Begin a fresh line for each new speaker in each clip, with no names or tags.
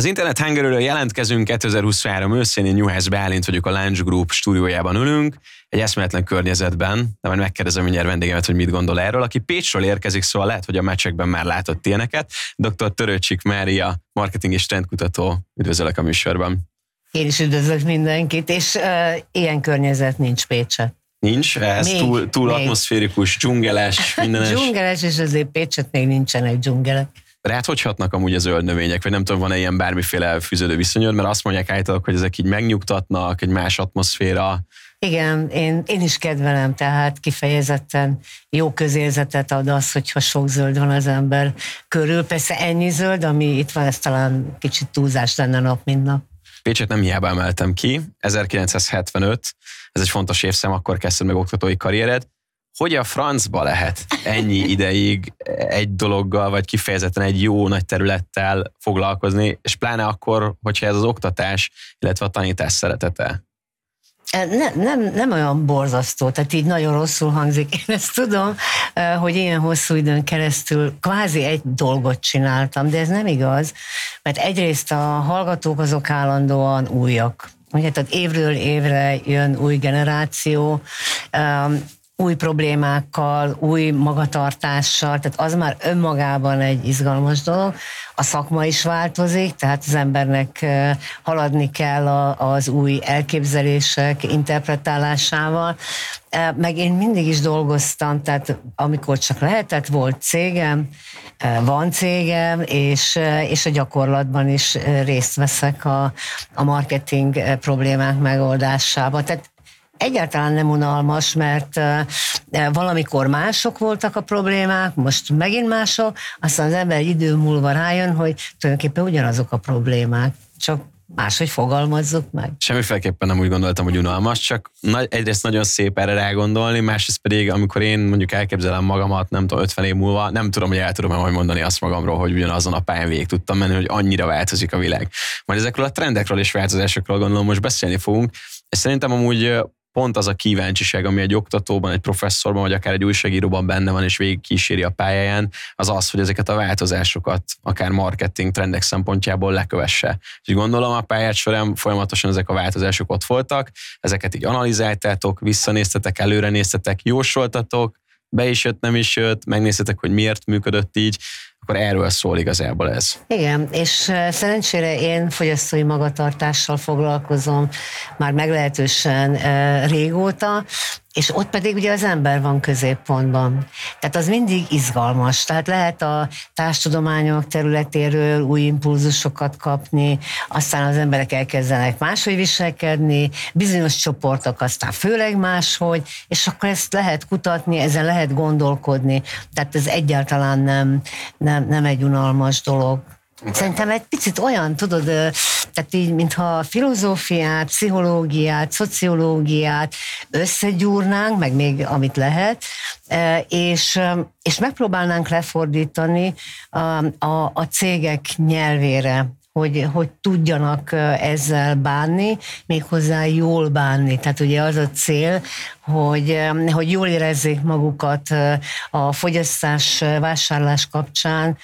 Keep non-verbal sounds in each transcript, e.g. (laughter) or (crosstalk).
Az internet hangerőről jelentkezünk 2023 őszén, én Juhász Bálint vagyok a Lunch Group stúdiójában ülünk, egy eszméletlen környezetben, de majd megkérdezem mindjárt vendégemet, hogy mit gondol erről. Aki Pécsről érkezik, szóval lehet, hogy a meccsekben már látott ilyeneket. Dr. Törőcsik Mária, marketing és trendkutató, üdvözöllek a műsorban.
Én is üdvözlök mindenkit, és uh, ilyen környezet nincs Pécset.
Nincs? Ez még, túl, túl még. atmoszférikus, dzsungeles, (laughs) mindenes.
dzsungeles, és azért Pécset még nincsenek dzsungelek.
Rád hogy hatnak amúgy a zöld növények, vagy nem tudom, van-e ilyen bármiféle fűződő viszonyod, mert azt mondják állítólag, hogy ezek így megnyugtatnak, egy más atmoszféra.
Igen, én, én is kedvelem, tehát kifejezetten jó közérzetet ad az, hogyha sok zöld van az ember körül. Persze ennyi zöld, ami itt van, ez talán kicsit túlzás lenne nap, mint nap.
Pécset nem hiába emeltem ki, 1975, ez egy fontos évszám, akkor kezdted meg oktatói karriered. Hogy a francba lehet ennyi ideig egy dologgal, vagy kifejezetten egy jó nagy területtel foglalkozni, és pláne akkor, hogyha ez az oktatás, illetve a tanítás szeretete?
Nem, nem, nem olyan borzasztó, tehát így nagyon rosszul hangzik. Én ezt tudom, hogy ilyen hosszú időn keresztül kvázi egy dolgot csináltam, de ez nem igaz, mert egyrészt a hallgatók azok állandóan újak. Ugye, tehát évről évre jön új generáció, új problémákkal, új magatartással, tehát az már önmagában egy izgalmas dolog. A szakma is változik, tehát az embernek haladni kell az új elképzelések interpretálásával. Meg én mindig is dolgoztam, tehát amikor csak lehetett, volt cégem, van cégem, és, és a gyakorlatban is részt veszek a, a marketing problémák megoldásában. Tehát egyáltalán nem unalmas, mert valamikor mások voltak a problémák, most megint mások, aztán az ember idő múlva rájön, hogy tulajdonképpen ugyanazok a problémák, csak máshogy fogalmazzuk meg.
Semmiféleképpen nem úgy gondoltam, hogy unalmas, csak nagy, egyrészt nagyon szép erre rágondolni, másrészt pedig, amikor én mondjuk elképzelem magamat, nem tudom, 50 év múlva, nem tudom, hogy el tudom majd mondani azt magamról, hogy ugyanazon a pályán végig tudtam menni, hogy annyira változik a világ. Majd ezekről a trendekről és változásokról gondolom most beszélni fogunk, és szerintem amúgy pont az a kíváncsiság, ami egy oktatóban, egy professzorban, vagy akár egy újságíróban benne van, és végig kíséri a pályáján, az az, hogy ezeket a változásokat, akár marketing trendek szempontjából lekövesse. És gondolom a pályát során folyamatosan ezek a változások ott voltak, ezeket így analizáltátok, visszanéztetek, előre néztetek, jósoltatok, be is jött, nem is jött, megnéztetek, hogy miért működött így, akkor erről szól igazából ez.
Igen, és szerencsére én fogyasztói magatartással foglalkozom már meglehetősen régóta, és ott pedig ugye az ember van középpontban. Tehát az mindig izgalmas. Tehát lehet a társadalmányok területéről új impulzusokat kapni, aztán az emberek elkezdenek máshogy viselkedni, bizonyos csoportok aztán főleg máshogy, és akkor ezt lehet kutatni, ezen lehet gondolkodni. Tehát ez egyáltalán nem, nem, nem egy unalmas dolog. Szerintem egy picit olyan, tudod, tehát így, mintha filozófiát, pszichológiát, szociológiát összegyúrnánk, meg még amit lehet, és, és megpróbálnánk lefordítani a, a, a cégek nyelvére, hogy, hogy tudjanak ezzel bánni, méghozzá jól bánni. Tehát ugye az a cél, hogy, hogy jól érezzék magukat a fogyasztás, vásárlás kapcsán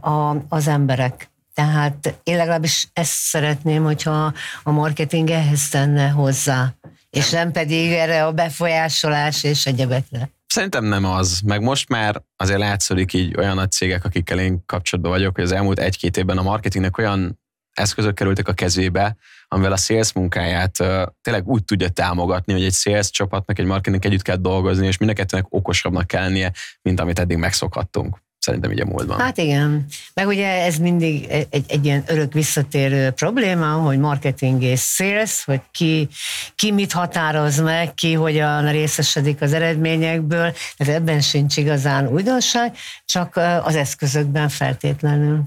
a, az emberek. Tehát én legalábbis ezt szeretném, hogyha a marketing ehhez tenne hozzá, és nem pedig erre a befolyásolás és egyebekre.
Szerintem nem az, meg most már azért látszik így olyan nagy cégek, akikkel én kapcsolatban vagyok, hogy az elmúlt egy-két évben a marketingnek olyan eszközök kerültek a kezébe, amivel a sales munkáját uh, tényleg úgy tudja támogatni, hogy egy sales csapatnak, egy marketing együtt kell dolgozni, és mind a okosabbnak kell lennie, mint amit eddig megszokhattunk szerintem így a múltban.
Hát igen, meg ugye ez mindig egy, egy ilyen örök visszatérő probléma, hogy marketing és sales, hogy ki, ki mit határoz meg, ki hogyan részesedik az eredményekből, ez ebben sincs igazán újdonság, csak az eszközökben feltétlenül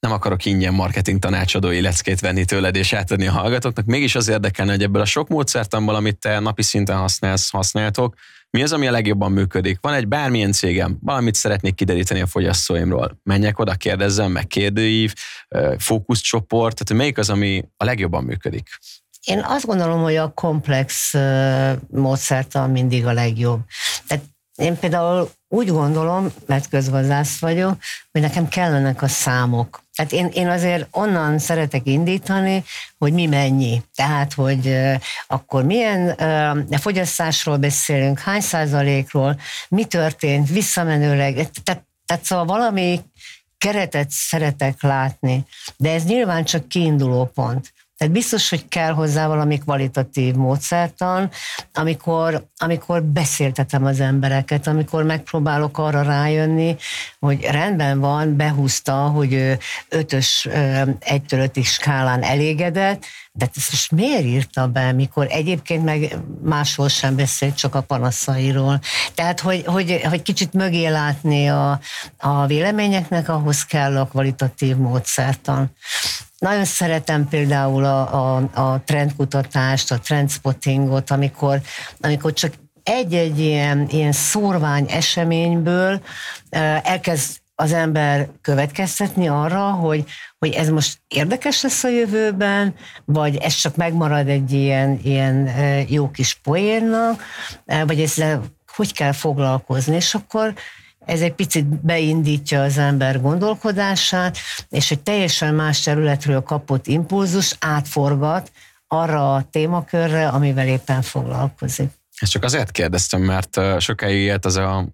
nem akarok ingyen marketing tanácsadói leckét venni tőled és átadni a hallgatóknak. Mégis az érdekelne, hogy ebből a sok módszertamból, amit te napi szinten használsz, használtok, mi az, ami a legjobban működik? Van egy bármilyen cégem, valamit szeretnék kideríteni a fogyasztóimról. Menjek oda, kérdezzem, meg kérdőív, fókuszcsoport, tehát melyik az, ami a legjobban működik?
Én azt gondolom, hogy a komplex módszertan mindig a legjobb. Tehát én például úgy gondolom, mert közgazdász vagyok, hogy nekem kellenek a számok. Tehát én, én azért onnan szeretek indítani, hogy mi mennyi. Tehát, hogy akkor milyen fogyasztásról beszélünk, hány százalékról, mi történt, visszamenőleg. Tehát, tehát szóval valami keretet szeretek látni, de ez nyilván csak kiinduló pont. Tehát biztos, hogy kell hozzá valami kvalitatív módszertan, amikor, amikor beszéltetem az embereket, amikor megpróbálok arra rájönni, hogy rendben van, behúzta, hogy ő ötös, egytől ötig skálán elégedett, de ezt most miért írta be, mikor egyébként meg máshol sem beszélt, csak a panaszairól. Tehát, hogy, hogy, hogy kicsit mögé látni a, a véleményeknek, ahhoz kell a kvalitatív módszertan. Nagyon szeretem például a, a, a trendkutatást, a trendspottingot, amikor, amikor csak egy-egy ilyen, ilyen szórvány eseményből elkezd az ember következtetni arra, hogy, hogy ez most érdekes lesz a jövőben, vagy ez csak megmarad egy ilyen, ilyen jó kis poénnak, vagy ezzel hogy kell foglalkozni, és akkor ez egy picit beindítja az ember gondolkodását, és egy teljesen más területről kapott impulzus átforgat arra a témakörre, amivel éppen foglalkozik.
Ezt csak azért kérdeztem, mert sokáig élt az a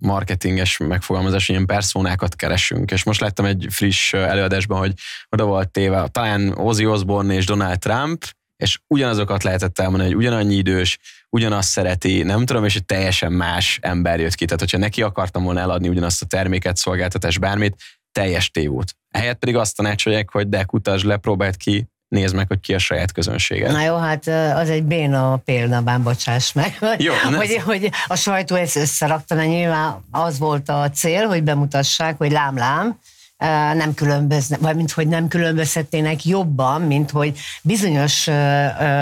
marketinges megfogalmazás, hogy ilyen perszónákat keresünk, és most láttam egy friss előadásban, hogy oda volt téve talán Ozzy Osbourne és Donald Trump, és ugyanazokat lehetett elmondani, hogy ugyanannyi idős, ugyanazt szereti, nem tudom, és egy teljesen más ember jött ki. Tehát, hogyha neki akartam volna eladni ugyanazt a terméket, szolgáltatást, bármit, teljes tévút. Ehelyett pedig azt tanácsolják, hogy de kutasd le, próbáld ki, nézd meg, hogy ki a saját közönsége.
Na jó, hát az egy béna példabán, bocsáss meg. (laughs) Jó, (laughs) hogy, hogy a sajtó ezt összerakta, mert nyilván az volt a cél, hogy bemutassák, hogy lám-lám, nem különböznek, vagy mint hogy nem különbözhetnének jobban, mint hogy bizonyos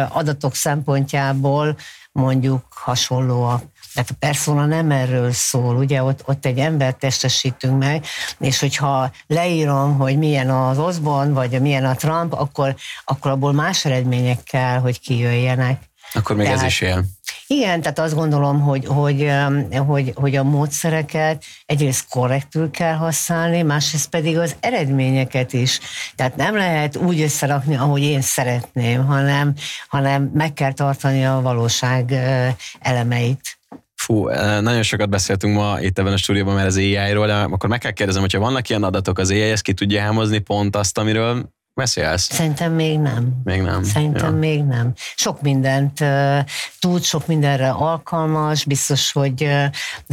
adatok szempontjából mondjuk hasonlóak. Tehát a persona nem erről szól, ugye ott, ott egy embert testesítünk meg, és hogyha leírom, hogy milyen az Osborne, vagy milyen a Trump, akkor, akkor abból más eredmények kell, hogy kijöjjenek.
Akkor még Tehát, ez is él.
Igen, tehát azt gondolom, hogy, hogy, hogy, hogy a módszereket egyrészt korrektül kell használni, másrészt pedig az eredményeket is. Tehát nem lehet úgy összerakni, ahogy én szeretném, hanem, hanem meg kell tartani a valóság elemeit.
Fú, nagyon sokat beszéltünk ma itt ebben a stúdióban mert az AI-ról, de akkor meg kell kérdezem, hogyha vannak ilyen adatok, az AI ezt ki tudja hámozni pont azt, amiről beszélsz?
Szerintem még nem.
Még nem.
Szerintem ja. még nem. Sok mindent uh, tud, sok mindenre alkalmas, biztos, hogy, uh,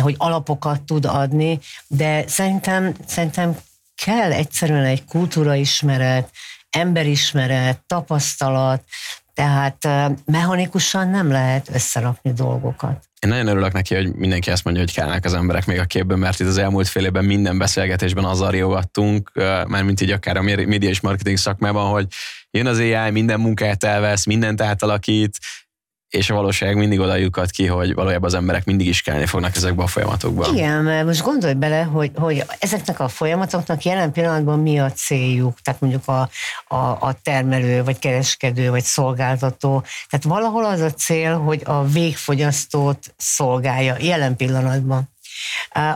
hogy alapokat tud adni, de szerintem, szerintem kell egyszerűen egy kultúraismeret, emberismeret, tapasztalat, tehát mechanikusan nem lehet összerakni dolgokat.
Én nagyon örülök neki, hogy mindenki azt mondja, hogy kellnek az emberek még a képben, mert itt az elmúlt fél évben minden beszélgetésben azzal riogattunk, mint így akár a média és marketing szakmában, hogy jön az AI, minden munkát elvesz, mindent átalakít, és a valóság mindig oda lyukat ki, hogy valójában az emberek mindig is kelleni fognak ezekbe a folyamatokba.
Igen, mert most gondolj bele, hogy, hogy ezeknek a folyamatoknak jelen pillanatban mi a céljuk, tehát mondjuk a, a, a termelő, vagy kereskedő, vagy szolgáltató. Tehát valahol az a cél, hogy a végfogyasztót szolgálja jelen pillanatban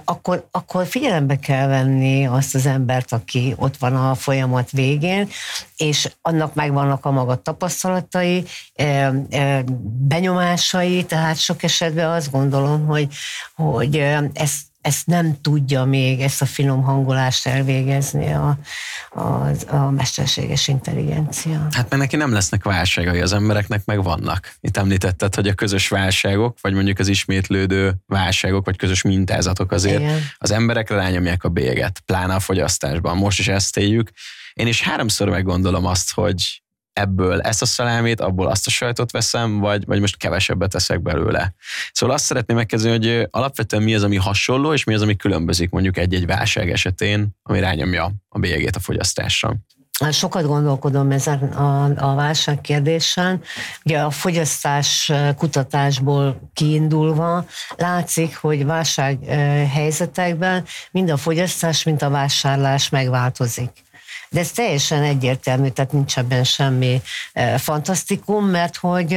akkor, akkor figyelembe kell venni azt az embert, aki ott van a folyamat végén, és annak megvannak a maga tapasztalatai, benyomásai, tehát sok esetben azt gondolom, hogy, hogy ezt ezt nem tudja még, ezt a finom hangolást elvégezni a, a, a mesterséges intelligencia.
Hát mert neki nem lesznek válságai, az embereknek meg vannak. Itt említetted, hogy a közös válságok, vagy mondjuk az ismétlődő válságok, vagy közös mintázatok azért Igen. az emberekre rányomják a béget, pláne a fogyasztásban. Most is ezt éljük. Én is háromszor meggondolom azt, hogy ebből ezt a szalámét, abból azt a sajtot veszem, vagy, vagy most kevesebbet teszek belőle. Szóval azt szeretném megkezdeni, hogy alapvetően mi az, ami hasonló, és mi az, ami különbözik mondjuk egy-egy válság esetén, ami rányomja a bélyegét a fogyasztásra.
Sokat gondolkodom ezen a, a válság kérdésen. Ugye a fogyasztás kutatásból kiindulva látszik, hogy válság helyzetekben mind a fogyasztás, mind a vásárlás megváltozik. De ez teljesen egyértelmű, tehát nincs ebben semmi fantasztikum, mert hogy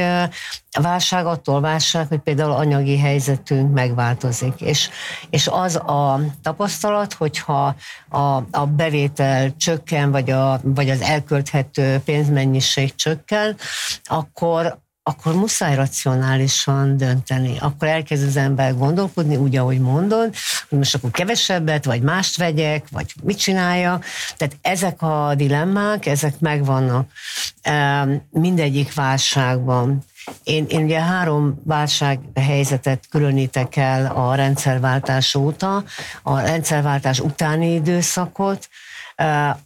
a válság attól válság, hogy például anyagi helyzetünk megváltozik. És, és az a tapasztalat, hogyha a, a bevétel csökken, vagy, a, vagy az elkölthető pénzmennyiség csökken, akkor, akkor muszáj racionálisan dönteni. Akkor elkezd az ember gondolkodni, úgy, ahogy mondod, hogy most akkor kevesebbet, vagy mást vegyek, vagy mit csináljak. Tehát ezek a dilemmák, ezek megvannak mindegyik válságban. Én, én ugye három válsághelyzetet különítek el a rendszerváltás óta, a rendszerváltás utáni időszakot,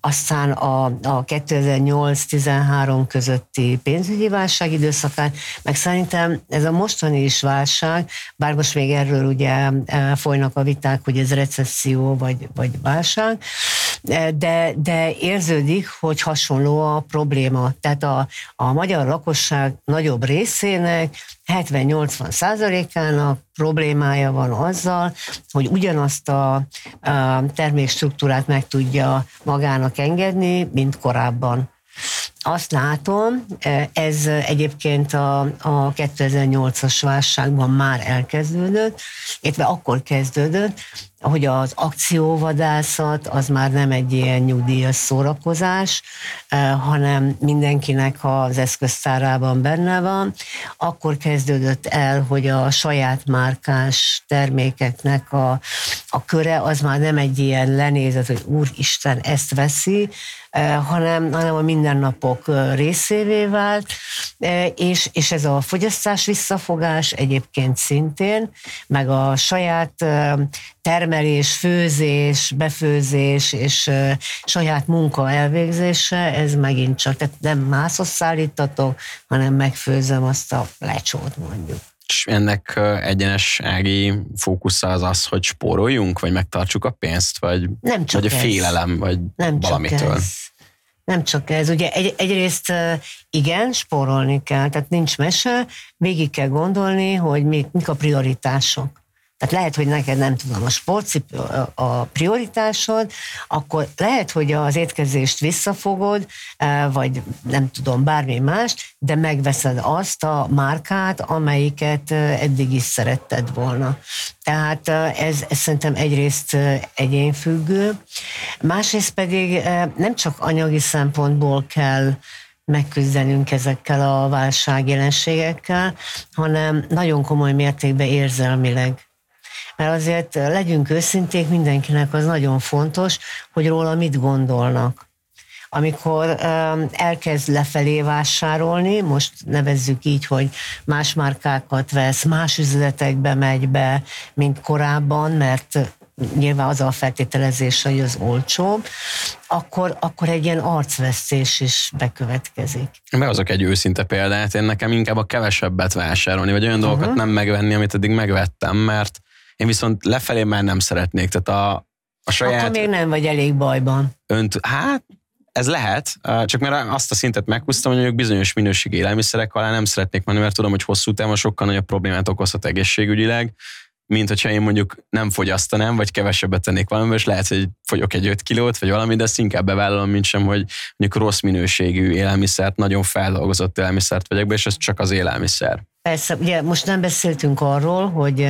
aztán a, a 2008-13 közötti pénzügyi válság időszakán, meg szerintem ez a mostani is válság, bár most még erről ugye folynak a viták, hogy ez recesszió vagy, vagy válság, de, de érződik, hogy hasonló a probléma. Tehát a, a magyar lakosság nagyobb részének 70-80 százalékának problémája van azzal, hogy ugyanazt a, a termékstruktúrát meg tudja magának engedni, mint korábban. Azt látom, ez egyébként a, a 2008-as válságban már elkezdődött, illetve akkor kezdődött, hogy az akcióvadászat az már nem egy ilyen nyugdíjas szórakozás, eh, hanem mindenkinek az eszköztárában benne van. Akkor kezdődött el, hogy a saját márkás termékeknek a, a köre az már nem egy ilyen lenézet, hogy úristen ezt veszi, hanem, hanem a mindennapok eh, részévé vált, és, és ez a fogyasztás visszafogás egyébként szintén, meg a saját termelés, főzés, befőzés és saját munka elvégzése, ez megint csak, tehát nem mászhoz szállítatok, hanem megfőzöm azt a lecsót mondjuk.
És ennek egyenes ági fókusza az az, hogy spóroljunk, vagy megtartsuk a pénzt, vagy,
nem csak
vagy a félelem, vagy
nem
valamitől.
Csak ez. Nem csak ez. Ugye egy, egyrészt igen, spórolni kell, tehát nincs mese, végig kell gondolni, hogy mik, mik a prioritások. Tehát lehet, hogy neked nem tudom, a sportcipő a prioritásod, akkor lehet, hogy az étkezést visszafogod, e, vagy nem tudom, bármi más, de megveszed azt a márkát, amelyiket e, eddig is szeretted volna. Tehát e, ez, ez szerintem egyrészt egyénfüggő, másrészt pedig nem csak anyagi szempontból kell megküzdenünk ezekkel a válságjelenségekkel, hanem nagyon komoly mértékben érzelmileg mert azért legyünk őszinték, mindenkinek az nagyon fontos, hogy róla mit gondolnak. Amikor elkezd lefelé vásárolni, most nevezzük így, hogy más márkákat vesz, más üzletekbe megy be, mint korábban, mert nyilván az a feltételezés, hogy az olcsóbb, akkor, akkor egy ilyen arcvesztés is bekövetkezik.
Behozok egy őszinte példát, én nekem inkább a kevesebbet vásárolni, vagy olyan uh-huh. dolgokat nem megvenni, amit eddig megvettem, mert én viszont lefelé már nem szeretnék, tehát a, a saját...
Akkor még nem vagy elég bajban.
Önt, hát ez lehet, csak mert azt a szintet meghúztam, hogy mondjuk bizonyos minőségi élelmiszerek alá nem szeretnék menni, mert tudom, hogy hosszú távon sokkal nagyobb problémát okozhat egészségügyileg, mint hogyha én mondjuk nem fogyasztanám, vagy kevesebbet tennék valamivel, és lehet, hogy fogyok egy 5 kilót, vagy valami, de ezt inkább bevállalom, mint sem, hogy mondjuk rossz minőségű élelmiszert, nagyon feldolgozott élelmiszert vegyek be, és ez csak az élelmiszer.
Persze, ugye most nem beszéltünk arról, hogy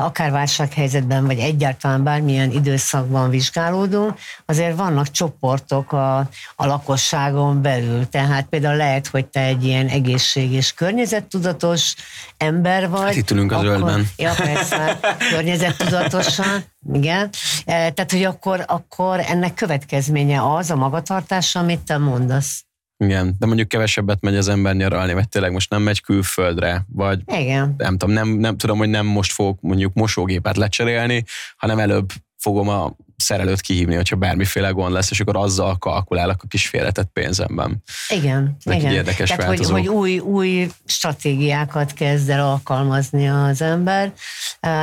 akár válsághelyzetben, vagy egyáltalán bármilyen időszakban vizsgálódunk, azért vannak csoportok a, a lakosságon belül. Tehát például lehet, hogy te egy ilyen egészség és környezettudatos ember vagy. Hát
itt ülünk a zöldben.
Ja, persze, környezettudatosan. Igen. Tehát, hogy akkor, akkor ennek következménye az a magatartás, amit te mondasz.
Igen, de mondjuk kevesebbet megy az ember nyaralni, vagy tényleg most nem megy külföldre, vagy
Igen.
nem tudom, nem, nem tudom, hogy nem most fogok mondjuk mosógépet lecserélni, hanem előbb fogom a szerelőt kihívni, hogyha bármiféle gond lesz, és akkor azzal kalkulálok a kis félretett pénzemben.
Igen,
Ezek
igen.
érdekes
Tehát, hogy, hogy új, új stratégiákat kezd el alkalmazni az ember.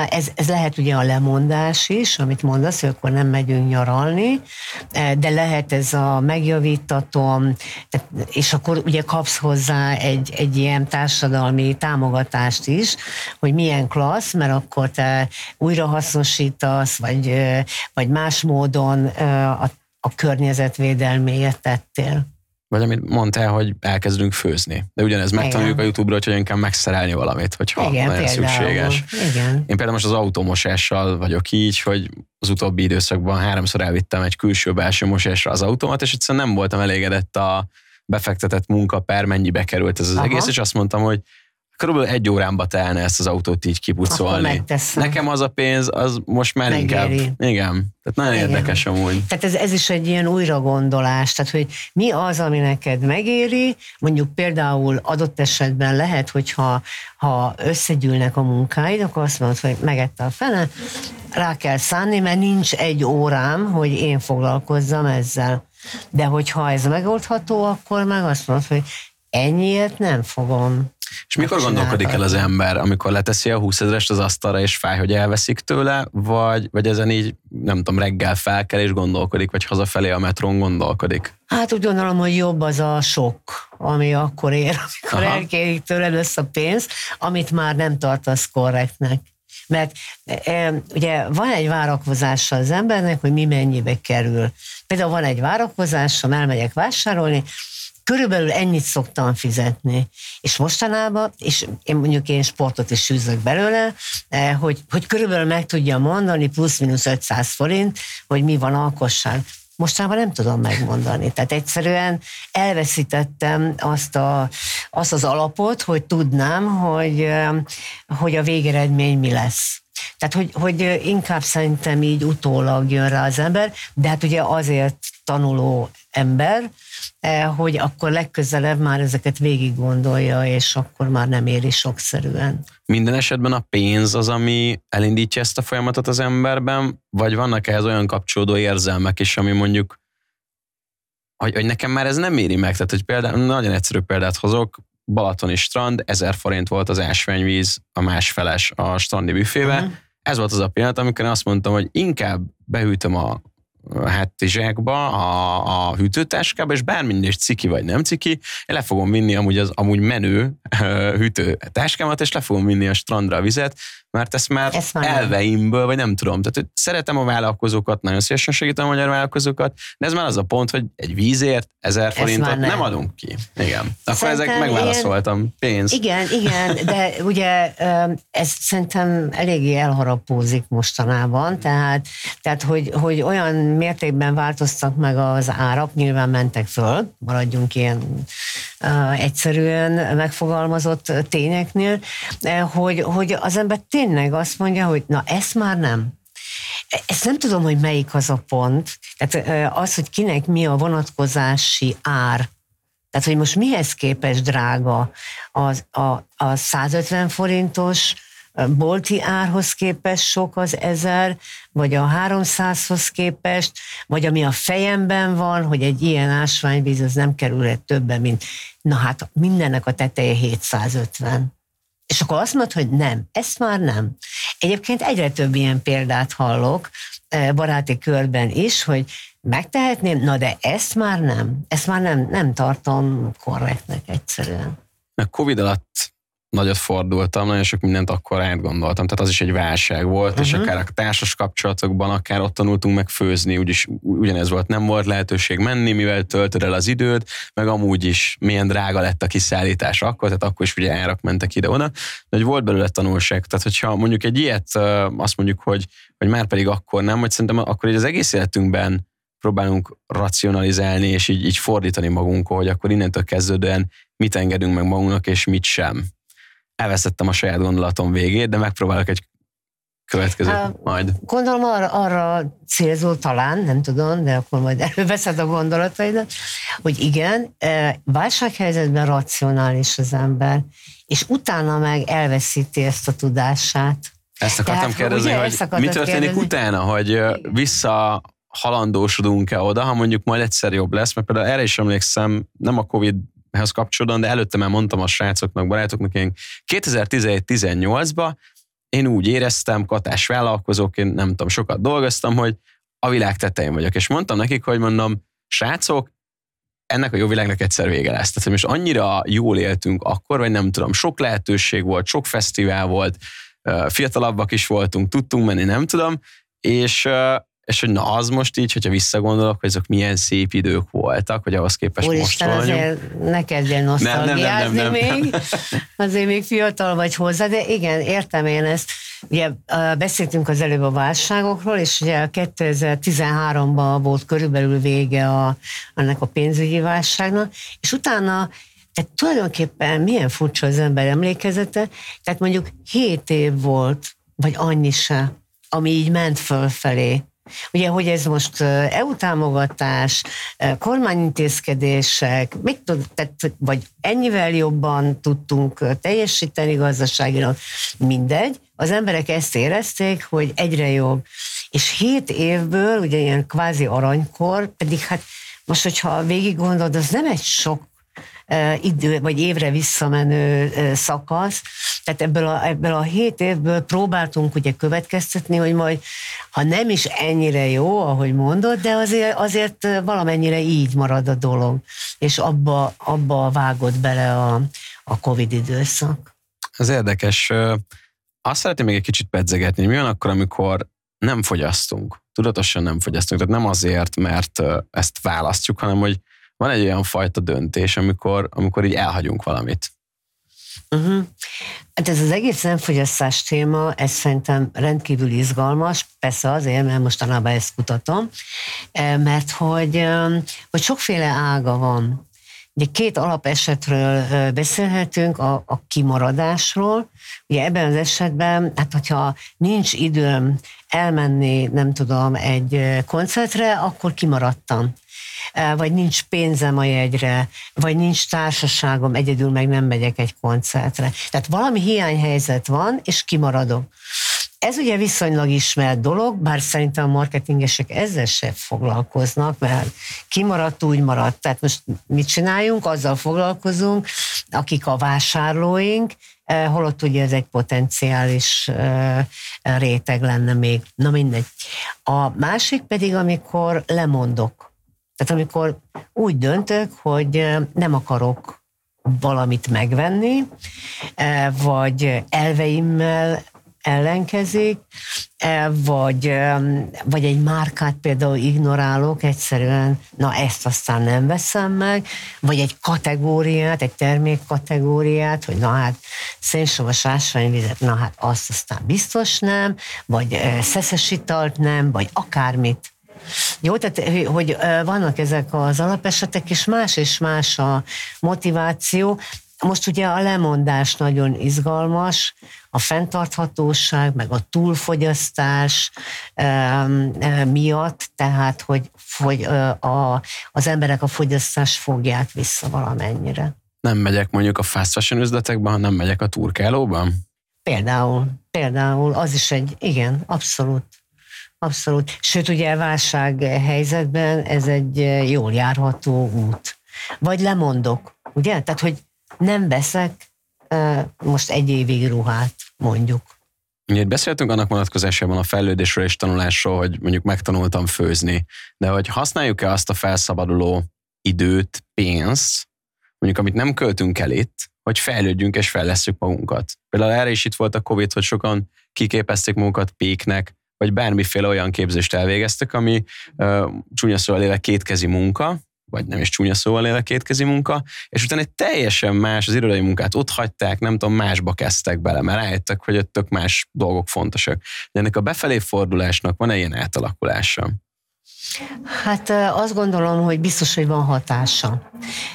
Ez, ez lehet ugye a lemondás is, amit mondasz, hogy akkor nem megyünk nyaralni, de lehet ez a megjavítatom, és akkor ugye kapsz hozzá egy, egy ilyen társadalmi támogatást is, hogy milyen klassz, mert akkor te újra hasznosítasz, vagy, vagy más módon a a környezetvédelméért tettél.
Vagy amit mondtál, hogy elkezdünk főzni. De ugyanez megtanuljuk Igen. a YouTube-ra, hogy kell megszerelni valamit, hogyha Igen, nagyon például. szükséges.
Igen.
Én például most az automosással vagyok így, hogy az utóbbi időszakban háromszor elvittem egy külső-belső mosásra az automat, és egyszerűen nem voltam elégedett a befektetett munka per mennyibe került ez az Aha. egész, és azt mondtam, hogy körülbelül egy órámba telne ezt az autót így kipucolni. Nekem az a pénz, az most már Megéri. inkább. Igen. Tehát nagyon Igen. érdekes amúgy.
Tehát ez, ez is egy ilyen újragondolás, tehát hogy mi az, ami neked megéri, mondjuk például adott esetben lehet, hogyha ha összegyűlnek a munkáid, akkor azt mondod, hogy megette a fene, rá kell szánni, mert nincs egy órám, hogy én foglalkozzam ezzel. De hogyha ez megoldható, akkor meg azt mondod, hogy ennyiért nem fogom
és mikor gondolkodik el az ember, amikor leteszi a 20 ezerest az asztalra, és fáj, hogy elveszik tőle, vagy, vagy ezen így, nem tudom, reggel felkel és gondolkodik, vagy hazafelé a metrón gondolkodik?
Hát úgy gondolom, hogy jobb az a sok, ami akkor ér, (laughs) amikor Aha. elkérik tőled össze a pénzt, amit már nem tartasz korrektnek. Mert e, ugye van egy várakozása az embernek, hogy mi mennyibe kerül. Például van egy várakozásom, elmegyek vásárolni, Körülbelül ennyit szoktam fizetni. És mostanában, és én mondjuk én sportot is sűzök belőle, eh, hogy, hogy körülbelül meg tudja mondani plusz-minusz 500 forint, hogy mi van alkosság. Mostanában nem tudom megmondani. Tehát egyszerűen elveszítettem azt, a, azt az alapot, hogy tudnám, hogy, eh, hogy a végeredmény mi lesz. Tehát, hogy, hogy inkább szerintem így utólag jön rá az ember, de hát ugye azért tanuló ember, eh, hogy akkor legközelebb már ezeket végig gondolja, és akkor már nem éri sokszerűen.
Minden esetben a pénz az, ami elindítja ezt a folyamatot az emberben, vagy vannak ehhez olyan kapcsolódó érzelmek is, ami mondjuk, hogy, hogy nekem már ez nem éri meg. Tehát, hogy például, nagyon egyszerű példát hozok, Balatoni strand, 1000 forint volt az ásványvíz, a másfeles a strandi büfébe. Uh-huh. Ez volt az a pillanat, amikor én azt mondtam, hogy inkább behűtöm a hátizsákba, a, a hűtőtáskába, és bármilyen is ciki vagy nem ciki, én le fogom vinni amúgy az amúgy menő hűtőtáskámat, és le fogom vinni a strandra a vizet, mert ezt már, ezt már elveimből, vagy nem tudom. Tehát szeretem a vállalkozókat, nagyon szívesen segítem a magyar vállalkozókat, de ez már az a pont, hogy egy vízért ezer forintot nem. nem adunk ki. Igen. Akkor szerintem ezek megválaszoltam. Ilyen, Pénz.
Igen, igen, de ugye ez szerintem eléggé elharapózik mostanában, tehát, tehát hogy, hogy olyan mértékben változtak meg az árak, nyilván mentek föl, maradjunk ilyen egyszerűen megfogalmazott tényeknél, hogy, hogy az ember tényleg azt mondja, hogy na ezt már nem. Ezt nem tudom, hogy melyik az a pont. Tehát az, hogy kinek mi a vonatkozási ár, tehát, hogy most mihez képes drága az, a, a 150 forintos bolti árhoz képest sok az ezer, vagy a 300-hoz képest, vagy ami a fejemben van, hogy egy ilyen ásványvíz az nem kerülhet többen, mint na hát mindennek a teteje 750. És akkor azt mondod, hogy nem, ezt már nem. Egyébként egyre több ilyen példát hallok eh, baráti körben is, hogy megtehetném, na de ezt már nem. Ezt már nem, nem tartom korrektnek egyszerűen.
A Covid alatt nagyot fordultam, nagyon sok mindent akkor átgondoltam, tehát az is egy válság volt, uh-huh. és mhm. akár a társas kapcsolatokban, akár ott tanultunk meg főzni, úgyis ugyanez volt, nem volt lehetőség menni, mivel töltöd el az időt, meg amúgy is milyen drága lett a kiszállítás akkor, tehát akkor is ugye árak mentek ide-oda, de hogy volt belőle tanulság, tehát hogyha mondjuk egy ilyet azt mondjuk, hogy, hogy már pedig akkor nem, hogy szerintem akkor így az egész életünkben próbálunk racionalizálni, és így, így fordítani magunkon, hogy akkor innentől kezdődően mit engedünk meg magunknak, és mit sem elveszettem a saját gondolatom végét, de megpróbálok egy következő uh, majd.
Gondolom arra, arra célzol talán, nem tudom, de akkor majd (laughs) előveszed a gondolataidat, hogy igen, válsághelyzetben racionális az ember, és utána meg elveszíti ezt a tudását.
Ezt akartam Tehát, kérdezni, hogy mi történik kérdezni? utána, hogy vissza halandósodunk-e oda, ha mondjuk majd egyszer jobb lesz, mert például erre is emlékszem, nem a Covid ehhez kapcsolódóan, de előtte már mondtam a srácoknak, barátoknak, én 2017-18-ban én úgy éreztem, katás vállalkozóként, nem tudom, sokat dolgoztam, hogy a világ tetején vagyok, és mondtam nekik, hogy mondom, srácok, ennek a jó világnak egyszer vége lesz. Tehát, most annyira jól éltünk akkor, vagy nem tudom, sok lehetőség volt, sok fesztivál volt, fiatalabbak is voltunk, tudtunk menni, nem tudom, és és hogy na az most így, hogyha visszagondolok, hogy azok milyen szép idők voltak, hogy ahhoz képest
Úristen,
most
vagyunk. azért ne kezdjen nosztalgiázni nem, nem, nem, nem, még, azért még fiatal vagy hozzá, de igen, értem én ezt. Ugye beszéltünk az előbb a válságokról, és ugye 2013-ban volt körülbelül vége a, annak a pénzügyi válságnak, és utána tehát tulajdonképpen milyen furcsa az ember emlékezete, tehát mondjuk 7 év volt, vagy annyi se, ami így ment fölfelé. Ugye, hogy ez most EU támogatás, kormányintézkedések, mit tud, tehát, vagy ennyivel jobban tudtunk teljesíteni gazdaságilag, mindegy. Az emberek ezt érezték, hogy egyre jobb. És hét évből, ugye ilyen kvázi aranykor, pedig hát most, hogyha végig gondolod, az nem egy sok idő, vagy évre visszamenő szakasz. Tehát ebből a, ebből a hét évből próbáltunk ugye következtetni, hogy majd, ha nem is ennyire jó, ahogy mondod, de azért, azért valamennyire így marad a dolog. És abba, abba vágott bele a, a Covid időszak.
Ez érdekes. Azt szeretném még egy kicsit pedzegetni. Mi van akkor, amikor nem fogyasztunk? Tudatosan nem fogyasztunk. Tehát nem azért, mert ezt választjuk, hanem hogy van egy olyan fajta döntés, amikor, amikor így elhagyunk valamit.
Uh-huh. Hát ez az egész nemfogyasztás téma, ez szerintem rendkívül izgalmas, persze azért, mert mostanában ezt kutatom, eh, mert hogy, eh, hogy sokféle ága van. Ugye két alapesetről eh, beszélhetünk, a, a kimaradásról. Ugye ebben az esetben, hát hogyha nincs időm elmenni, nem tudom, egy koncertre, akkor kimaradtam vagy nincs pénzem a jegyre, vagy nincs társaságom, egyedül meg nem megyek egy koncertre. Tehát valami hiányhelyzet van, és kimaradok. Ez ugye viszonylag ismert dolog, bár szerintem a marketingesek ezzel se foglalkoznak, mert kimaradt, úgy maradt. Tehát most mit csináljunk? Azzal foglalkozunk, akik a vásárlóink, holott ugye ez egy potenciális réteg lenne még. Na mindegy. A másik pedig, amikor lemondok tehát amikor úgy döntök, hogy nem akarok valamit megvenni, vagy elveimmel ellenkezik, vagy, vagy egy márkát például ignorálok, egyszerűen, na ezt aztán nem veszem meg, vagy egy kategóriát, egy termékkategóriát, hogy na hát szénsavas ásványvizet, na hát azt aztán biztos nem, vagy szeszes italt nem, vagy akármit jó, tehát hogy vannak ezek az alapesetek, és más és más a motiváció. Most ugye a lemondás nagyon izgalmas, a fenntarthatóság, meg a túlfogyasztás miatt, tehát hogy, hogy a, az emberek a fogyasztást fogják vissza valamennyire.
Nem megyek mondjuk a fast fashion üzletekben, hanem megyek a turkálóban?
Például, például, az is egy, igen, abszolút. Abszolút. Sőt, ugye válság helyzetben ez egy jól járható út. Vagy lemondok, ugye? Tehát, hogy nem veszek most egy évig ruhát, mondjuk.
Ugye beszéltünk annak vonatkozásában a fejlődésről és tanulásról, hogy mondjuk megtanultam főzni, de hogy használjuk-e azt a felszabaduló időt, pénzt, mondjuk amit nem költünk el itt, hogy fejlődjünk és fejlesztjük magunkat. Például erre is itt volt a Covid, hogy sokan kiképezték magukat péknek, vagy bármiféle olyan képzést elvégeztek, ami uh, csúnya szóval élve kétkezi munka, vagy nem is csúnya szóval élve kétkezi munka, és utána egy teljesen más, az irodai munkát ott hagyták, nem tudom, másba kezdtek bele, mert rájöttek, hogy ott tök más dolgok fontosak. De ennek a befelé fordulásnak van-e ilyen átalakulása?
Hát azt gondolom, hogy biztos, hogy van hatása.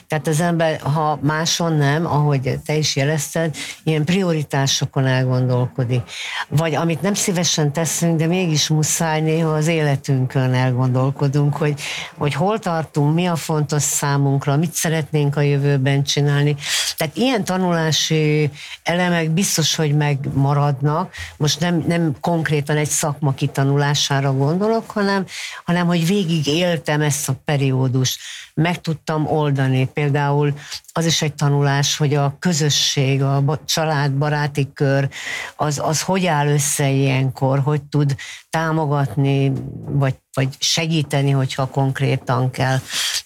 Tehát az ember, ha máson nem, ahogy te is jelezted, ilyen prioritásokon elgondolkodik. Vagy amit nem szívesen teszünk, de mégis muszáj néha az életünkön elgondolkodunk, hogy, hogy hol tartunk, mi a fontos számunkra, mit szeretnénk a jövőben csinálni. Tehát ilyen tanulási elemek biztos, hogy megmaradnak. Most nem, nem konkrétan egy szakma kitanulására gondolok, hanem, hanem hogy végig éltem ezt a periódust, meg tudtam oldani. Például az is egy tanulás, hogy a közösség, a család, baráti kör, az, az hogy áll össze ilyenkor, hogy tud támogatni, vagy, vagy segíteni, hogyha konkrétan kell.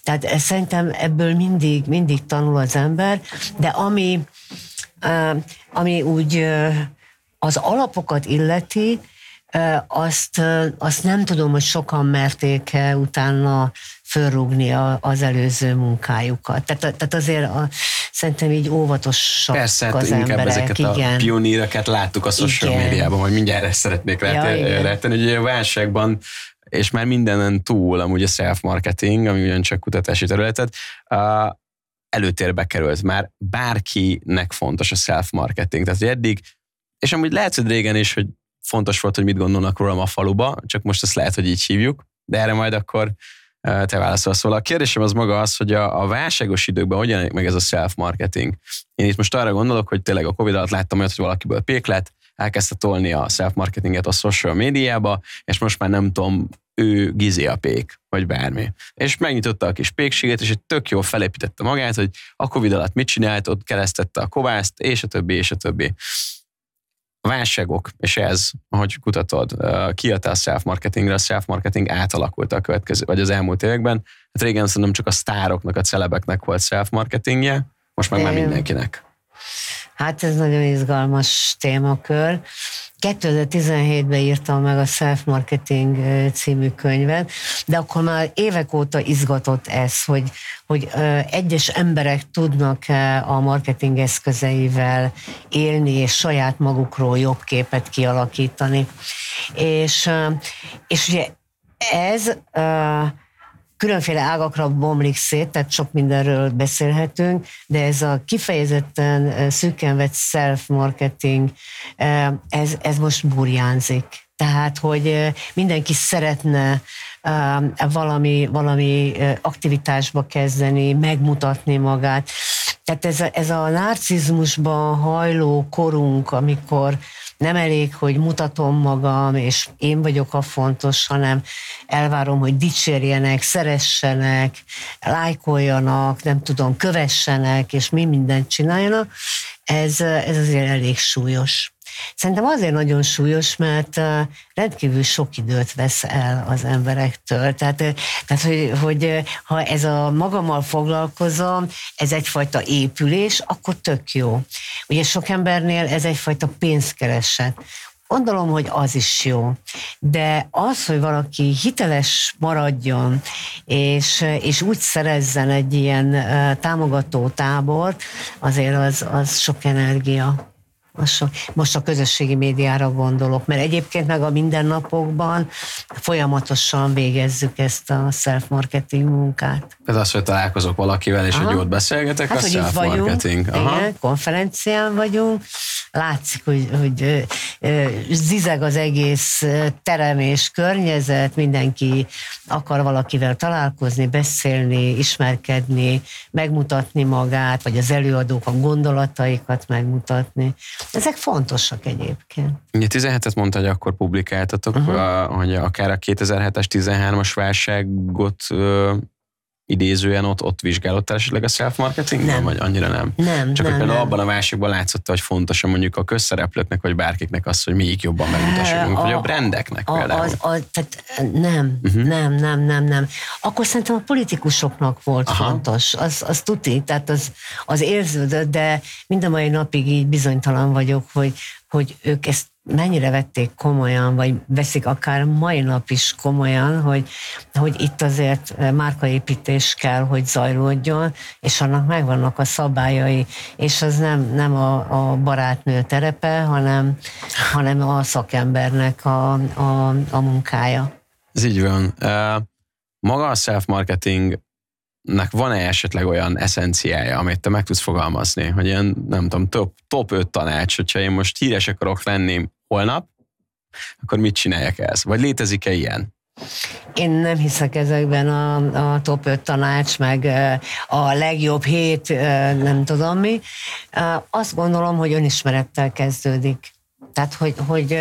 Tehát szerintem ebből mindig, mindig tanul az ember, de ami, ami úgy az alapokat illeti, azt, azt nem tudom, hogy sokan merték utána fölrúgni az előző munkájukat. Tehát, tehát azért a, szerintem így óvatosak
Persze, hát
az
inkább
emberek.
ezeket
igen.
a pioníreket láttuk a social
Igen.
médiában, hogy mindjárt ezt szeretnék
Ja,
retteni. Ugye a válságban és már mindenen túl, amúgy a self-marketing, ami ugyancsak kutatási területet, előtérbe került. Már bárkinek fontos a self-marketing. Tehát, hogy eddig, és amúgy lehet, hogy régen is, hogy fontos volt, hogy mit gondolnak rólam a faluba, csak most ezt lehet, hogy így hívjuk, de erre majd akkor te válaszolsz róla. A kérdésem az maga az, hogy a, a válságos időkben hogyan jelenik meg ez a self-marketing. Én itt most arra gondolok, hogy tényleg a Covid alatt láttam olyat, hogy valakiből pék lett, elkezdte tolni a self-marketinget a social médiába, és most már nem tudom, ő gizi a pék, vagy bármi. És megnyitotta a kis pékséget, és egy tök jól felépítette magát, hogy a Covid alatt mit csinált, ott keresztette a kovászt, és a többi, és a többi. Válságok, és ez, ahogy kutatod, kiadta a self-marketingre, a self-marketing átalakult a következő, vagy az elmúlt években. Hát régen szerintem csak a sztároknak, a celebeknek volt self-marketingje, most már, már mindenkinek.
Hát ez nagyon izgalmas témakör. 2017-ben írtam meg a Self Marketing ö, című könyvet, de akkor már évek óta izgatott ez, hogy, hogy egyes emberek tudnak-e a marketing eszközeivel élni, és saját magukról jobb képet kialakítani. És, és ugye ez különféle ágakra bomlik szét, tehát sok mindenről beszélhetünk, de ez a kifejezetten ö, szűken vett self-marketing, ö, ez, ez most burjánzik. Tehát, hogy ö, mindenki szeretne valami, valami aktivitásba kezdeni, megmutatni magát. Tehát ez a, ez a narcizmusban hajló korunk, amikor nem elég, hogy mutatom magam, és én vagyok a fontos, hanem elvárom, hogy dicsérjenek, szeressenek, lájkoljanak, nem tudom, kövessenek, és mi mindent csináljanak, ez, ez azért elég súlyos. Szerintem azért nagyon súlyos, mert rendkívül sok időt vesz el az emberektől. Tehát, tehát hogy, hogy ha ez a magammal foglalkozom, ez egyfajta épülés, akkor tök jó. Ugye sok embernél ez egyfajta pénzkereset. Gondolom, hogy az is jó. De az, hogy valaki hiteles maradjon, és, és úgy szerezzen egy ilyen támogató tábort, azért az, az sok energia. Sok. Most a közösségi médiára gondolok, mert egyébként meg a mindennapokban folyamatosan végezzük ezt a self-marketing munkát.
Ez az, hogy találkozok valakivel, és
Aha.
hogy jót beszélgetek,
Hát,
a
itt vagyunk,
self-marketing. Aha.
igen, konferencián vagyunk, látszik, hogy, hogy zizeg az egész terem és környezet, mindenki akar valakivel találkozni, beszélni, ismerkedni, megmutatni magát, vagy az előadók a gondolataikat megmutatni. Ezek fontosak egyébként.
Ugye 17-et mondta, hogy akkor publikáltatok, uh-huh. hogy akár a 2007-es, 13-as válságot idézően ott, ott vizsgálódtál esetleg a self-marketing?
Nem.
Vagy annyira nem?
Nem,
Csak
nem,
hogy például
nem.
abban a válságban látszott, hogy fontos mondjuk a közszereplőknek, vagy bárkiknek az, hogy még jobban megmutassunk, vagy a brandeknek
a,
például.
az, a, tehát nem,
Mhm.
uh-huh. nem, nem, nem, nem. Akkor szerintem a politikusoknak volt.
Aha.
fontos, az, az tuti, tehát az, az érződött, de mind a mai napig így bizonytalan vagyok, hogy, hogy ők ezt mennyire vették komolyan, vagy veszik akár mai nap is komolyan, hogy, hogy itt azért márkaépítés kell, hogy zajlódjon, és annak megvannak a szabályai, és az nem, nem a, a barátnő terepe, hanem, hanem a szakembernek a, a, a munkája.
Ez így van. Maga a self-marketingnek van-e esetleg olyan eszenciája, amit te meg tudsz fogalmazni, hogy ilyen, nem tudom, top, top 5 tanács, hogyha én most híres akarok lenni holnap, akkor mit csináljak ez? Vagy létezik-e ilyen?
Én nem hiszek ezekben a, a top 5 tanács, meg a legjobb hét, nem tudom mi. Azt gondolom, hogy önismerettel kezdődik. Tehát, hogy, hogy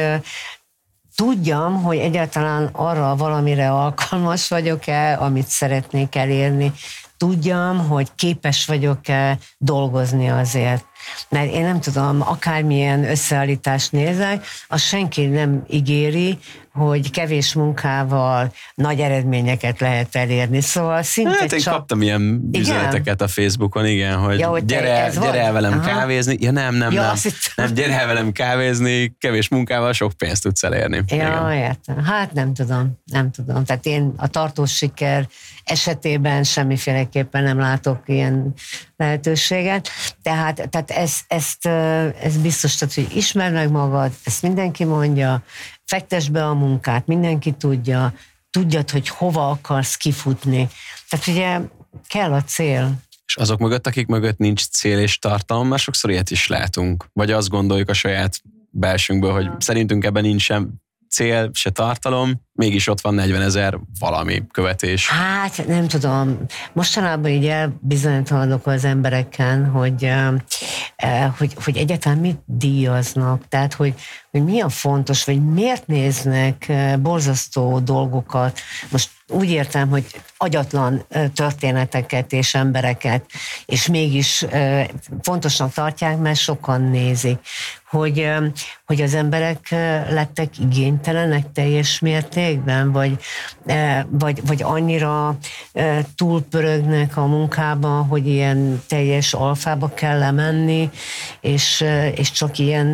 tudjam, hogy egyáltalán arra valamire alkalmas vagyok-e, amit szeretnék elérni. Tudjam, hogy képes vagyok-e dolgozni azért. Mert én nem tudom, akármilyen összeállítást nézek, azt senki nem ígéri, hogy kevés munkával nagy eredményeket lehet elérni. Szóval szinte
hát én
csak...
kaptam ilyen üzeneteket a Facebookon, igen, hogy,
Ja, hogy
gyere, gyere el velem
Aha.
kávézni. Ja nem, nem,
Ja,
nem. Nem, gyere el velem kávézni, kevés munkával sok pénzt tudsz elérni.
Ja,
Igen.
értem. Hát nem tudom, nem tudom. Tehát én a tartós siker esetében semmiféleképpen nem látok ilyen lehetőséget. Tehát, tehát ez, ezt, ö, ez biztos, tehát, hogy ismerd meg magad, ezt mindenki mondja, fektesd be a munkát, mindenki tudja, tudjad, hogy hova akarsz kifutni. Tehát ugye kell a cél.
És azok mögött, akik mögött nincs cél és tartalom, mert sokszor ilyet is látunk. Vagy azt gondoljuk a saját belsőnkből, hogy szerintünk ebben nincsen cél, se tartalom, mégis ott van 40 ezer valami követés.
Hát nem tudom, mostanában így elbizonytalanodok az embereken, hogy, hogy, hogy egyáltalán mit díjaznak, tehát hogy, hogy mi a fontos, vagy miért néznek borzasztó dolgokat. Most úgy értem, hogy agyatlan történeteket és embereket, és mégis fontosnak tartják, mert sokan nézik. Hogy, hogy az emberek lettek igénytelenek teljes mértékben, vagy, eh, vagy, vagy annyira eh, túlpörögnek a munkában, hogy ilyen teljes alfába kell lemenni, és, eh, és csak ilyen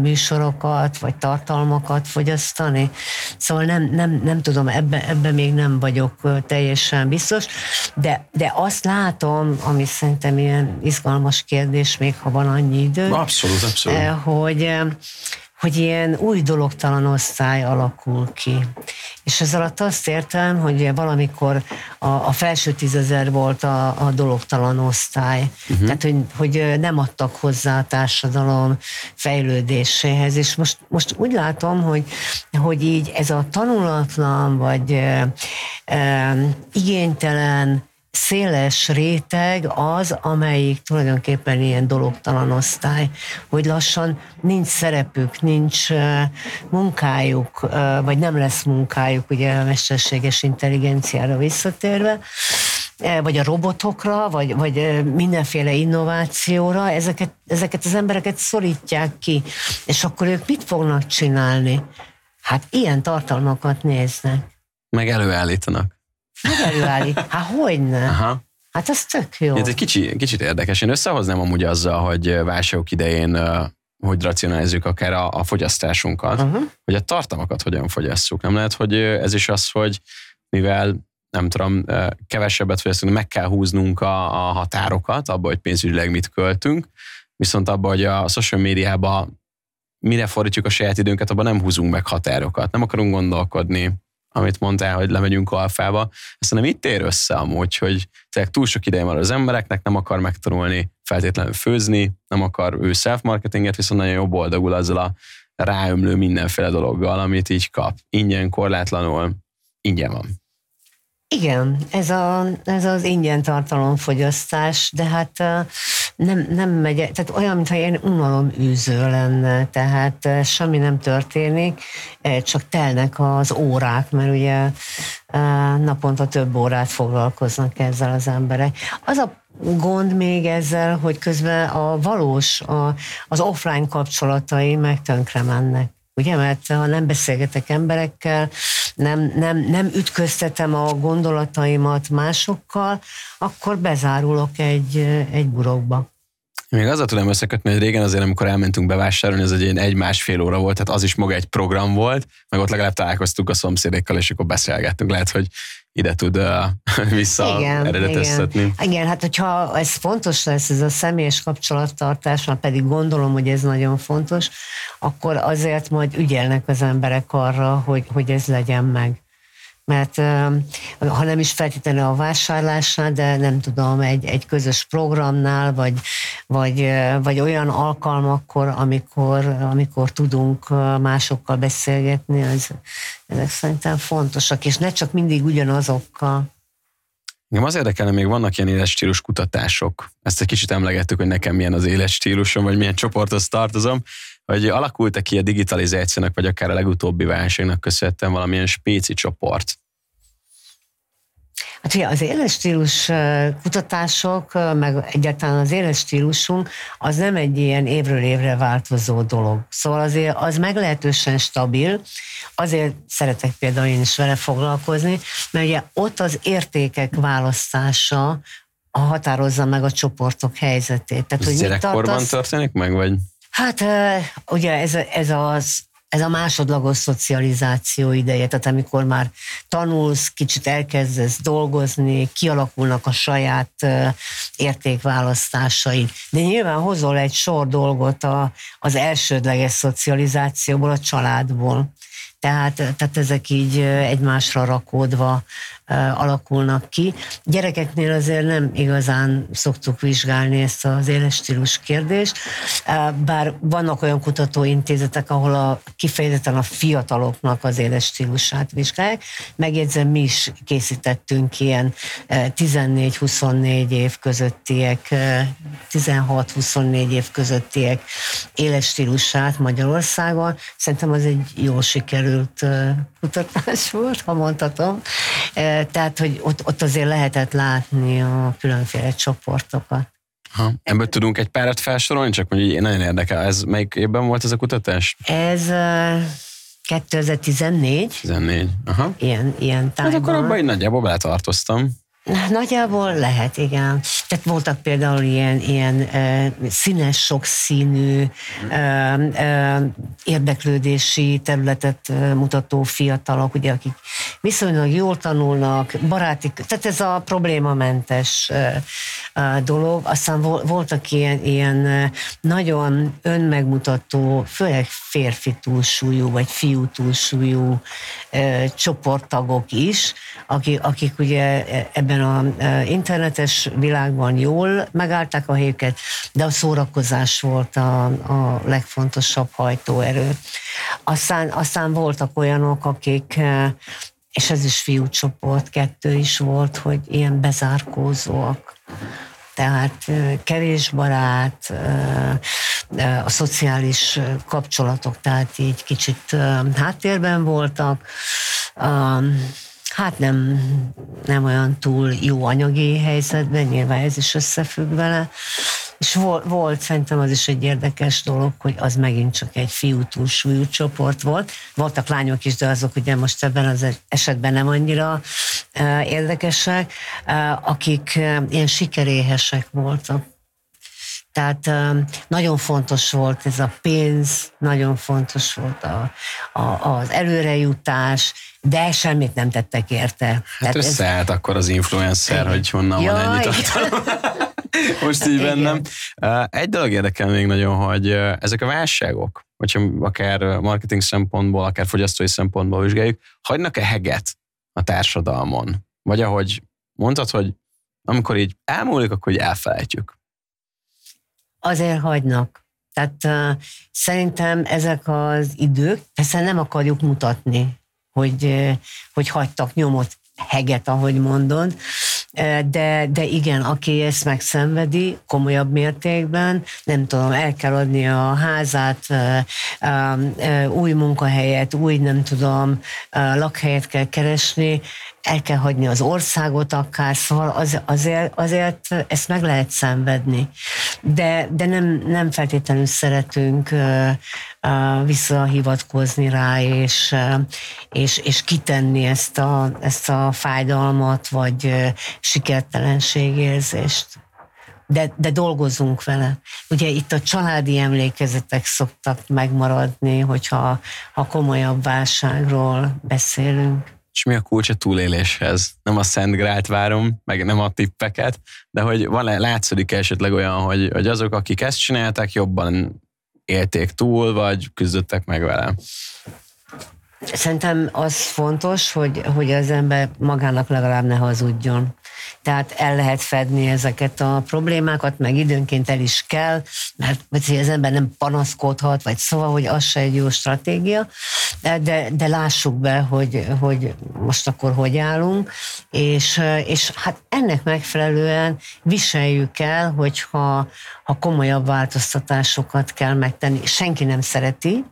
műsorokat, vagy tartalmakat fogyasztani. Szóval nem, nem, nem tudom, ebben ebbe még nem vagyok teljesen biztos, de, de azt látom, ami szerintem ilyen izgalmas kérdés, még ha van annyi idő,
Abszolút, abszolút.
Hogy, hogy ilyen új dologtalan osztály alakul ki. És ez alatt azt értem, hogy valamikor a, a felső tízezer volt a, a dologtalan osztály. Uh-huh. Tehát, hogy, hogy nem adtak hozzá a társadalom fejlődéséhez. És most, most úgy látom, hogy, hogy így ez a tanulatlan, vagy e, e, igénytelen, széles réteg az, amelyik tulajdonképpen ilyen dologtalan osztály, hogy lassan nincs szerepük, nincs munkájuk, vagy nem lesz munkájuk, ugye a mesterséges intelligenciára visszatérve, eh, vagy a robotokra, vagy, vagy mindenféle innovációra, ezeket, ezeket az embereket szorítják ki, és akkor ők mit fognak csinálni? Hát ilyen tartalmakat néznek.
Meg előállítanak.
Meg előállít. Hát hogyne?
Aha.
Hát az tök jó.
Ez egy kicsi, kicsit érdekes. Én összehoznám amúgy azzal, hogy válságok idején hogy racionalizáljuk akár a, a fogyasztásunkat,
Uh-huh.
hogy a tartalmakat hogyan fogyasszuk. Nem lehet, hogy ez is az, hogy mivel nem tudom, kevesebbet fogyasztunk, meg kell húznunk a, a határokat, abba, hogy pénzügyileg mit költünk, viszont abba, hogy a social médiába mire fordítjuk a saját időnket, abban nem húzunk meg határokat. Nem akarunk gondolkodni, amit mondtál, hogy lemegyünk alfába. Ezt nem itt ér össze amúgy, hogy tényleg túl sok ideje van az embereknek, nem akar megtanulni feltétlenül főzni, nem akar ő self-marketinget, viszont nagyon jó boldogul azzal a ráömlő mindenféle dologgal, amit így kap. Ingyen, korlátlanul, ingyen van.
Igen, ez, a, ez az ingyen tartalomfogyasztás, de hát nem, nem megy, tehát olyan, mintha ilyen unaloműző lenne, tehát semmi nem történik, csak telnek az órák, mert ugye naponta több órát foglalkoznak ezzel az emberek. Az a gond még ezzel, hogy közben a valós, a, az offline kapcsolatai meg tönkre mennek. Ugye, mert ha nem beszélgetek emberekkel, nem, nem, nem ütköztetem a gondolataimat másokkal, akkor bezárulok egy, egy burokba.
Még azzal tudom összekötni, hogy régen azért, amikor elmentünk bevásárolni, ez egy ilyen egy-másfél óra volt, tehát az is maga egy program volt, meg ott legalább találkoztuk a szomszédékkal, és akkor beszélgettünk. Lehet, hogy ide tud uh, (laughs) vissza
Igen,
eredeteztetni.
igen. igen, hát hogyha ez fontos lesz, ez a személyes kapcsolattartás, már pedig gondolom, hogy ez nagyon fontos, akkor azért majd ügyelnek az emberek arra, hogy, hogy ez legyen meg. Mert ha nem is feltétlenül a vásárlásnál, de nem tudom, egy, egy közös programnál, vagy, vagy, vagy olyan alkalmakkor, amikor, amikor tudunk másokkal beszélgetni, az, ezek szerintem fontosak, és ne csak mindig ugyanazokkal.
Engem az érdekelne, még vannak ilyen életstílus kutatások. Ezt egy kicsit emlegettük, hogy nekem milyen az életstílusom, vagy milyen csoporthoz tartozom, hogy alakult-e ki a digitalizációnak, vagy akár a legutóbbi válságnak köszönhetően valamilyen spéci csoport.
Hát ugye az éles stílus kutatások, meg egyáltalán az éles stílusunk, az nem egy ilyen évről évre változó dolog. Szóval azért az meglehetősen stabil, azért szeretek például én is vele foglalkozni, mert ugye ott az értékek választása határozza meg a csoportok helyzetét.
Tehát, ez hogy gyerekkorban tartasz... történik meg, vagy?
Hát ugye ez, ez az ez a másodlagos szocializáció ideje, tehát amikor már tanulsz, kicsit elkezdesz dolgozni, kialakulnak a saját értékválasztásaid. De nyilván hozol egy sor dolgot a, az elsődleges szocializációból, a családból. Tehát, tehát ezek így egymásra rakódva alakulnak ki. Gyerekeknél azért nem igazán szoktuk vizsgálni ezt az életstílus kérdést, bár vannak olyan kutatóintézetek, ahol a, kifejezetten a fiataloknak az életstílusát vizsgálják. Megjegyzem, mi is készítettünk ilyen 14-24 év közöttiek, 16-24 év közöttiek életstílusát Magyarországon. Szerintem az egy jól sikerült kutatás volt, ha mondhatom. Tehát, hogy ott, ott azért lehetett látni a különféle csoportokat.
Ha, ebből tudunk egy párat felsorolni, csak mondjuk nagyon érdekel. Ez melyik évben volt ez a kutatás?
Ez uh, 2014.
14, aha.
Ilyen, ilyen
tájban. Hát akkor abban én nagyjából beletartoztam.
Nagyjából lehet, igen. Tehát voltak például ilyen, ilyen színes, sokszínű érdeklődési területet mutató fiatalok, ugye, akik viszonylag jól tanulnak, baráti, tehát ez a problémamentes uh, dolog. Aztán voltak ilyen, ilyen nagyon önmegmutató, főleg férfi túlsúlyú, vagy fiú túlsúlyú csoporttagok is, akik, akik ugye ebben ebben a internetes világban jól megállták a helyüket, de a szórakozás volt a, a legfontosabb hajtóerő. Aztán, aztán voltak olyanok, akik és ez is fiúcsoport, kettő is volt, hogy ilyen bezárkózóak. Tehát kevés barát, a szociális kapcsolatok, tehát így kicsit háttérben voltak hát nem, nem olyan túl jó anyagi helyzetben, nyilván ez is összefügg vele. És volt, volt szerintem az is egy érdekes dolog, hogy az megint csak egy fiú túlsúlyú csoport volt. Voltak lányok is, de azok ugye most ebben az esetben nem annyira uh, érdekesek, uh, akik uh, ilyen sikeréhesek voltak. Tehát nagyon fontos volt ez a pénz, nagyon fontos volt a, a, az előrejutás, de semmit nem tettek érte. Hát
Tehát összeállt ez... akkor az influencer, igen. hogy honnan ja, van ennyi tartalom. (laughs) Most így bennem. Egy dolog érdekel még nagyon, hogy ezek a válságok, hogyha akár marketing szempontból, akár fogyasztói szempontból vizsgáljuk, hagynak-e heget a társadalmon? Vagy ahogy mondtad, hogy amikor így elmúlik, akkor így elfelejtjük
azért hagynak. Tehát uh, szerintem ezek az idők, persze nem akarjuk mutatni, hogy, uh, hogy hagytak nyomot, heget, ahogy mondod, de, de igen, aki ezt megszenvedi komolyabb mértékben, nem tudom, el kell adni a házát, új munkahelyet, új nem tudom, lakhelyet kell keresni, el kell hagyni az országot akár, szóval az, azért, azért ezt meg lehet szenvedni. De, de nem, nem feltétlenül szeretünk uh, uh, visszahivatkozni rá, és, uh, és, és kitenni ezt a, ezt a fájdalmat, vagy uh, sikertelenségérzést. De, de dolgozunk vele. Ugye itt a családi emlékezetek szoktak megmaradni, hogyha ha komolyabb válságról beszélünk
és mi a kulcs a túléléshez? Nem a Szent Grált várom, meg nem a tippeket, de hogy van -e, látszódik esetleg olyan, hogy, hogy azok, akik ezt csinálták, jobban élték túl, vagy küzdöttek meg vele?
Szerintem az fontos, hogy, hogy az ember magának legalább ne hazudjon. Tehát el lehet fedni ezeket a problémákat, meg időnként el is kell, mert az ember nem panaszkodhat, vagy szóval, hogy az se egy jó stratégia, de, de, lássuk be, hogy, hogy most akkor hogy állunk, és, és hát ennek megfelelően viseljük el, hogyha ha komolyabb változtatásokat kell megtenni. Senki nem szereti,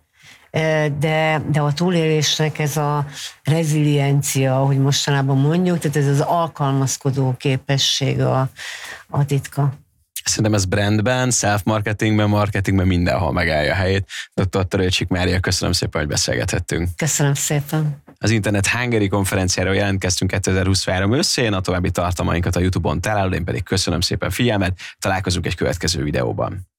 de, de a túlélésnek ez a reziliencia, ahogy mostanában mondjuk, tehát ez az alkalmazkodó képesség a, a titka.
Szerintem ez brandben, self-marketingben, marketingben mindenhol megállja a helyét. Dr. Törőcsik Mária, köszönöm szépen, hogy beszélgethettünk.
Köszönöm szépen.
Az Internet Hungary konferenciára jelentkeztünk 2023 összén, a további tartalmainkat a YouTube-on találod, én pedig köszönöm szépen figyelmet, találkozunk egy következő videóban.